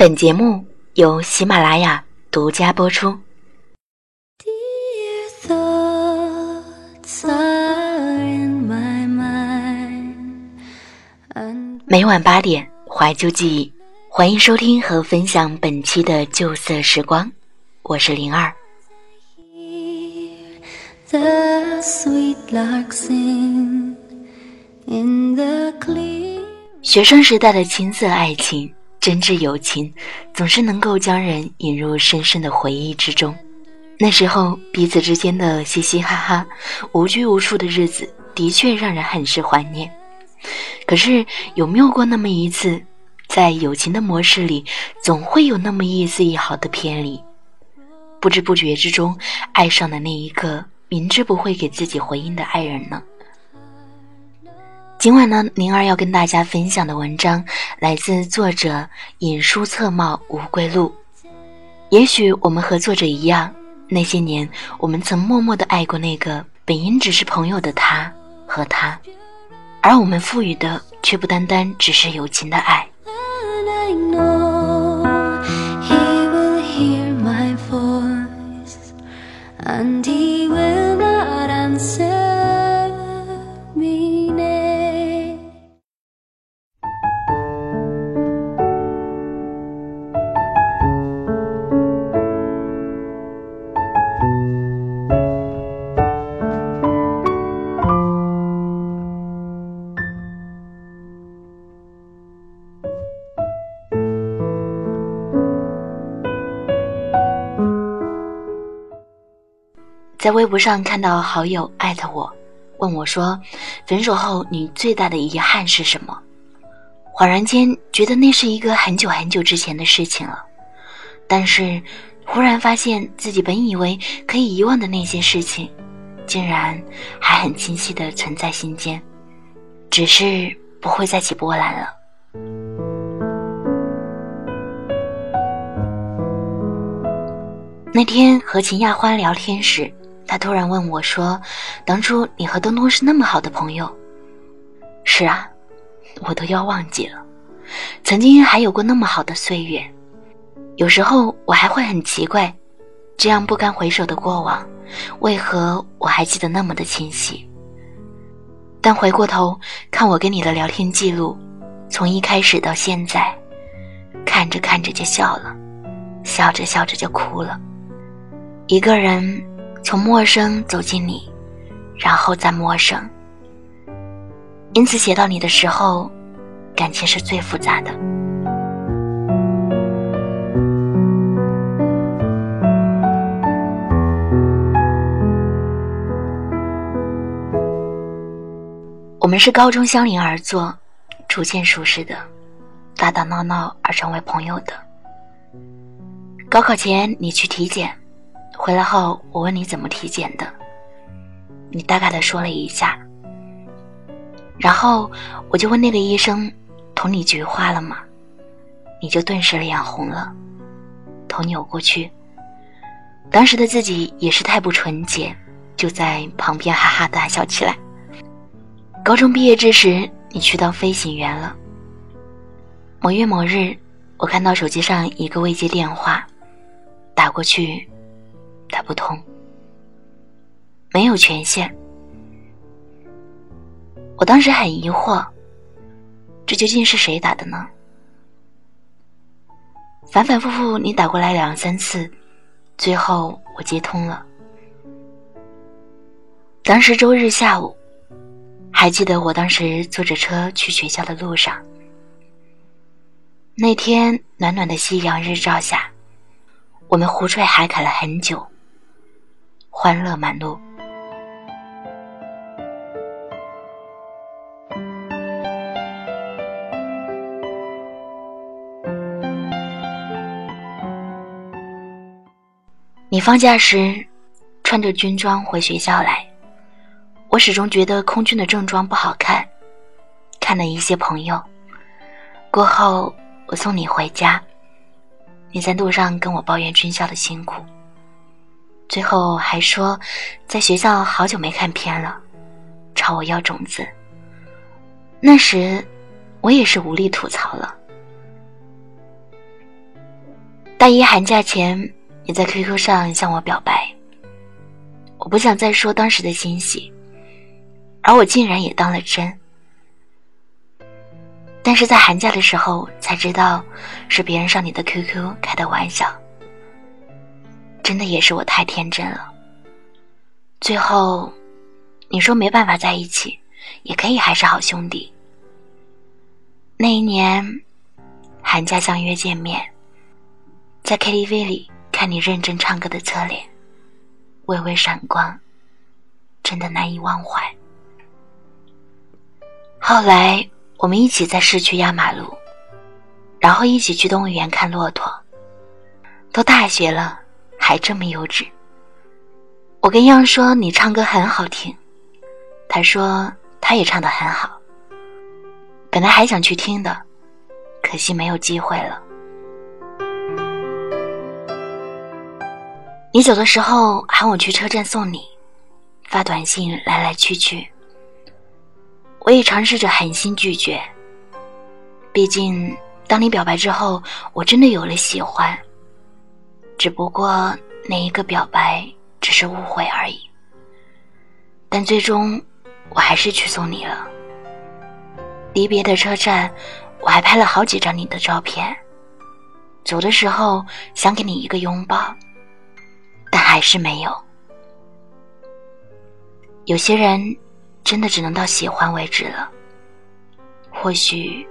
本节目由喜马拉雅独家播出。每晚八点，怀旧记忆，欢迎收听和分享本期的旧色时光，我是灵儿。学生时代的青涩爱情、真挚友情，总是能够将人引入深深的回忆之中。那时候彼此之间的嘻嘻哈哈、无拘无束的日子，的确让人很是怀念。可是有没有过那么一次，在友情的模式里，总会有那么一丝一毫的偏离，不知不觉之中爱上的那一个明知不会给自己回应的爱人呢？今晚呢，灵儿要跟大家分享的文章来自作者引书侧帽无归路。也许我们和作者一样，那些年我们曾默默的爱过那个本应只是朋友的他和他。而我们赋予的，却不单单只是友情的爱。在微博上看到好友艾特我，问我说：“分手后你最大的遗憾是什么？”恍然间觉得那是一个很久很久之前的事情了，但是忽然发现自己本以为可以遗忘的那些事情，竟然还很清晰的存在心间，只是不会再起波澜了。那天和秦亚欢聊天时。他突然问我说：“当初你和东东是那么好的朋友？”是啊，我都要忘记了，曾经还有过那么好的岁月。有时候我还会很奇怪，这样不堪回首的过往，为何我还记得那么的清晰？但回过头看我跟你的聊天记录，从一开始到现在，看着看着就笑了，笑着笑着就哭了，一个人。从陌生走进你，然后再陌生。因此写到你的时候，感情是最复杂的。我们是高中相邻而坐，逐渐熟识的，打打闹闹而成为朋友的。高考前你去体检。回来后，我问你怎么体检的，你大概的说了一下，然后我就问那个医生，捅你菊花了吗？你就顿时脸红了，头扭过去。当时的自己也是太不纯洁，就在旁边哈哈大笑起来。高中毕业之时，你去当飞行员了。某月某日，我看到手机上一个未接电话，打过去。打不通，没有权限。我当时很疑惑，这究竟是谁打的呢？反反复复，你打过来两三次，最后我接通了。当时周日下午，还记得我当时坐着车去学校的路上，那天暖暖的夕阳日照下，我们胡吹海侃了很久。欢乐满路。你放假时穿着军装回学校来，我始终觉得空军的正装不好看，看了一些朋友。过后我送你回家，你在路上跟我抱怨军校的辛苦。最后还说，在学校好久没看片了，朝我要种子。那时，我也是无力吐槽了。大一寒假前，你在 QQ 上向我表白，我不想再说当时的欣喜，而我竟然也当了真。但是在寒假的时候才知道，是别人上你的 QQ 开的玩笑。真的也是我太天真了。最后，你说没办法在一起，也可以还是好兄弟。那一年，寒假相约见面，在 KTV 里看你认真唱歌的侧脸，微微闪光，真的难以忘怀。后来。我们一起在市区压马路，然后一起去动物园看骆驼。都大学了，还这么幼稚。我跟样说你唱歌很好听，他说他也唱得很好。本来还想去听的，可惜没有机会了。你走的时候喊我去车站送你，发短信来来去去。我也尝试着狠心拒绝。毕竟，当你表白之后，我真的有了喜欢。只不过那一个表白只是误会而已。但最终，我还是去送你了。离别的车站，我还拍了好几张你的照片。走的时候想给你一个拥抱，但还是没有。有些人。真的只能到喜欢为止了。或许，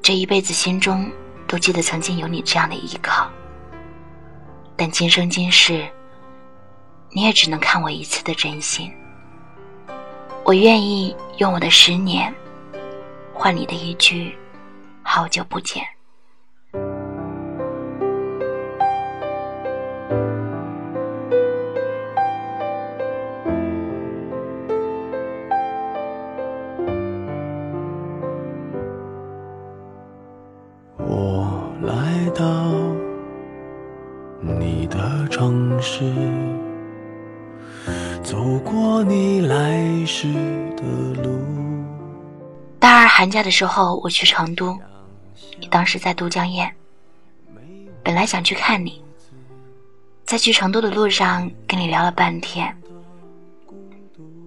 这一辈子心中都记得曾经有你这样的依靠，但今生今世，你也只能看我一次的真心。我愿意用我的十年，换你的一句“好久不见”。寒假的时候，我去成都，你当时在都江堰。本来想去看你，在去成都的路上跟你聊了半天，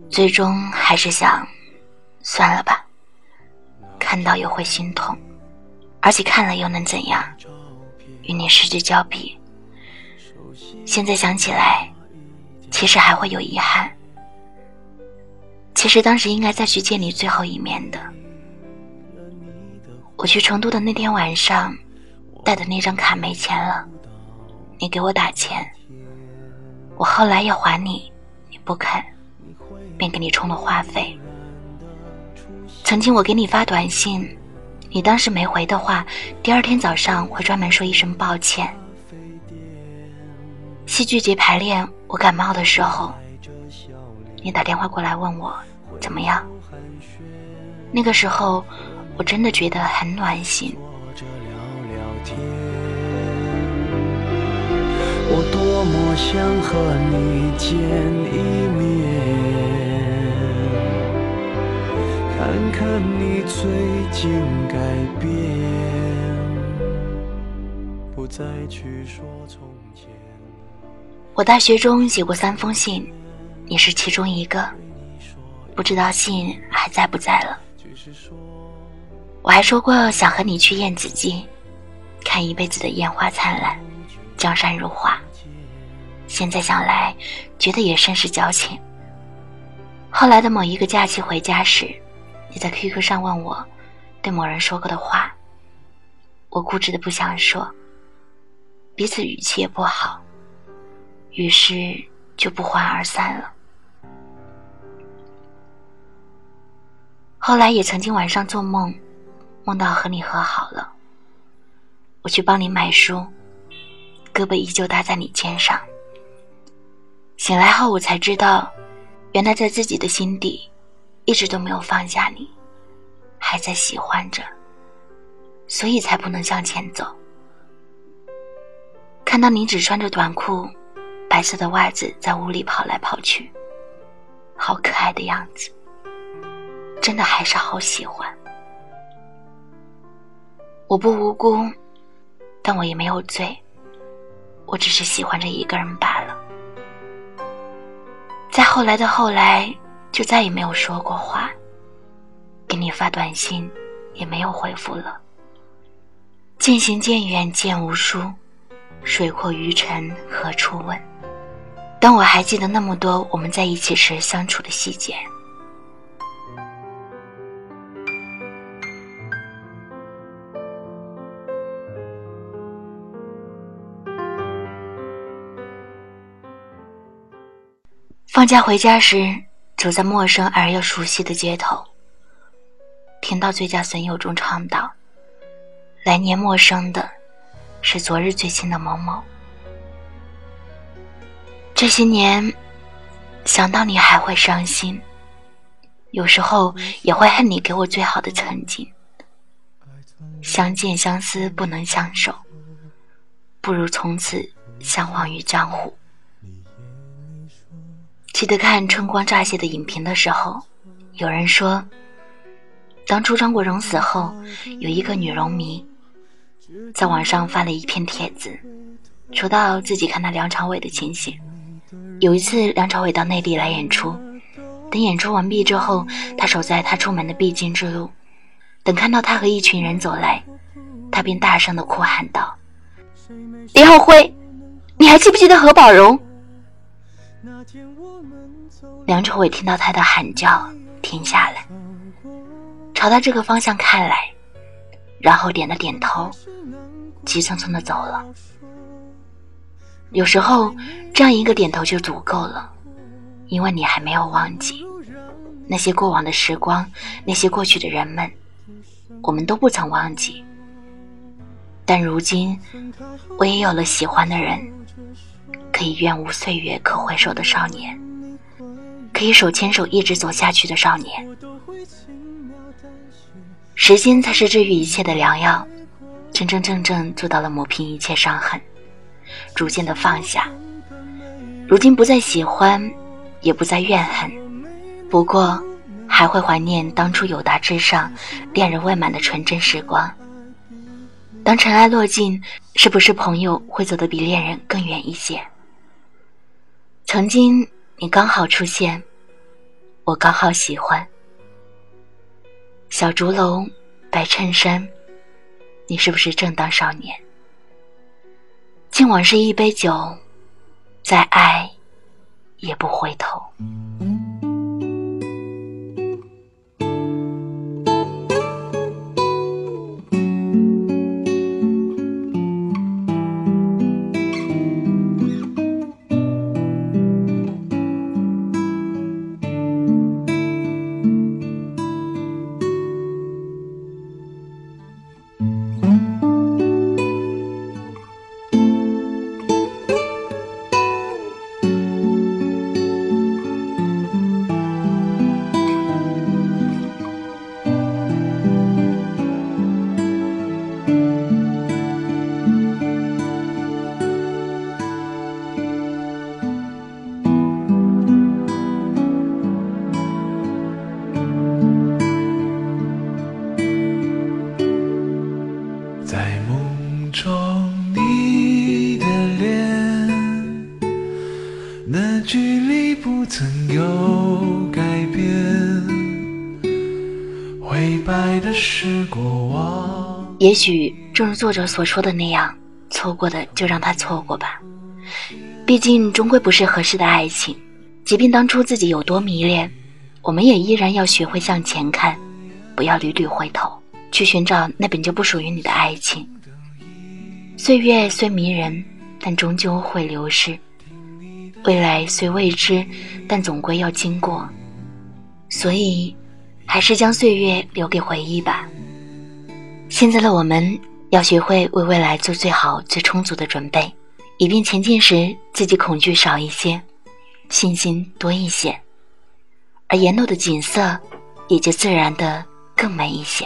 最终还是想算了吧。看到又会心痛，而且看了又能怎样？与你失之交臂。现在想起来，其实还会有遗憾。其实当时应该再去见你最后一面的。我去成都的那天晚上，带的那张卡没钱了，你给我打钱。我后来要还你，你不肯，便给你充了话费。曾经我给你发短信，你当时没回的话，第二天早上会专门说一声抱歉。戏剧节排练，我感冒的时候，你打电话过来问我怎么样。那个时候，我真的觉得很暖心。我多么想和你见一面，看看你最近改变，不再去说从前。我大学中写过三封信，你是其中一个，不知道信还在不在了。我还说过想和你去燕子矶，看一辈子的烟花灿烂，江山如画。现在想来，觉得也甚是矫情。后来的某一个假期回家时，你在 QQ 上问我对某人说过的话，我固执的不想说，彼此语气也不好。于是就不欢而散了。后来也曾经晚上做梦，梦到和你和好了。我去帮你买书，胳膊依旧搭在你肩上。醒来后我才知道，原来在自己的心底，一直都没有放下你，还在喜欢着，所以才不能向前走。看到你只穿着短裤。白色的袜子在屋里跑来跑去，好可爱的样子，真的还是好喜欢。我不无辜，但我也没有罪。我只是喜欢着一个人罢了。在后来的后来，就再也没有说过话，给你发短信也没有回复了。渐行渐远，渐无书，水阔鱼沉，何处问？当我还记得那么多我们在一起时相处的细节。放假回家时，走在陌生而又熟悉的街头，听到最佳损友中唱道：“来年陌生的，是昨日最亲的某某。”这些年，想到你还会伤心，有时候也会恨你给我最好的曾经。相见相思不能相守，不如从此相忘于江湖。记得看《春光乍泄》的影评的时候，有人说，当初张国荣死后，有一个女荣迷在网上发了一篇帖子，说到自己看到梁朝伟的情形。有一次，梁朝伟到内地来演出，等演出完毕之后，他守在他出门的必经之路，等看到他和一群人走来，他便大声的哭喊道：“李浩辉，你还记不记得何宝荣？”梁朝伟听到他的喊叫，停下来，朝他这个方向看来，然后点了点头，急匆匆的走了。有时候，这样一个点头就足够了，因为你还没有忘记那些过往的时光，那些过去的人们，我们都不曾忘记。但如今，我也有了喜欢的人，可以愿无岁月可回首的少年。可以手牵手一直走下去的少年，时间才是治愈一切的良药，真真正正做到了抹平一切伤痕，逐渐的放下。如今不再喜欢，也不再怨恨，不过还会怀念当初友达之上，恋人未满的纯真时光。当尘埃落尽，是不是朋友会走得比恋人更远一些？曾经你刚好出现。我刚好喜欢小竹笼、白衬衫，你是不是正当少年？敬往事一杯酒，再爱也不回头。许正如作者所说的那样，错过的就让他错过吧。毕竟终归不是合适的爱情。即便当初自己有多迷恋，我们也依然要学会向前看，不要屡屡回头，去寻找那本就不属于你的爱情。岁月虽迷人，但终究会流逝；未来虽未知，但总归要经过。所以，还是将岁月留给回忆吧。现在的我们要学会为未来做最好、最充足的准备，以便前进时自己恐惧少一些，信心多一些，而沿路的景色也就自然的更美一些。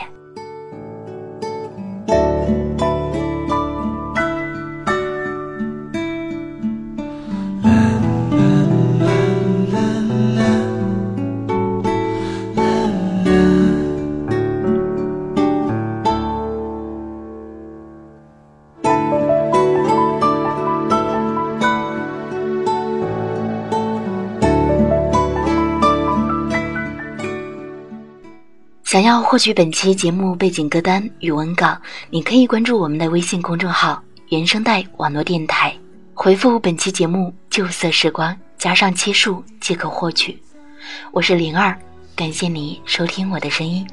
想要获取本期节目背景歌单与文稿，你可以关注我们的微信公众号“原声带网络电台”，回复本期节目“旧色时光”加上期数即可获取。我是灵儿，感谢你收听我的声音。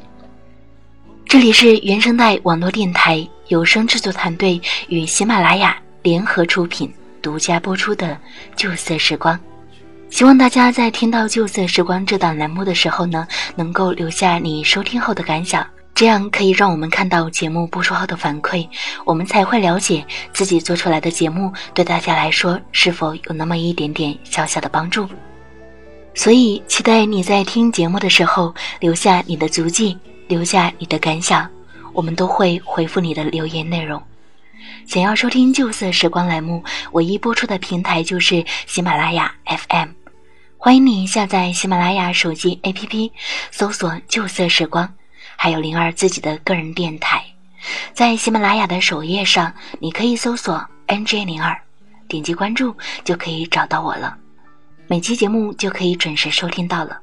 这里是原声带网络电台有声制作团队与喜马拉雅联合出品、独家播出的《旧色时光》。希望大家在听到《旧色时光》这档栏目的时候呢，能够留下你收听后的感想，这样可以让我们看到节目播出后的反馈，我们才会了解自己做出来的节目对大家来说是否有那么一点点小小的帮助。所以，期待你在听节目的时候留下你的足迹。留下你的感想，我们都会回复你的留言内容。想要收听旧色时光栏目，唯一播出的平台就是喜马拉雅 FM。欢迎你下载喜马拉雅手机 APP，搜索“旧色时光”，还有灵儿自己的个人电台。在喜马拉雅的首页上，你可以搜索 “NJ 灵儿”，点击关注就可以找到我了。每期节目就可以准时收听到了。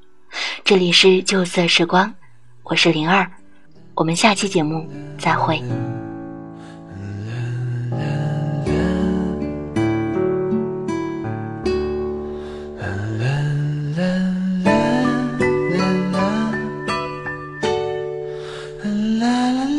这里是旧色时光。我是灵儿，我们下期节目再会。la la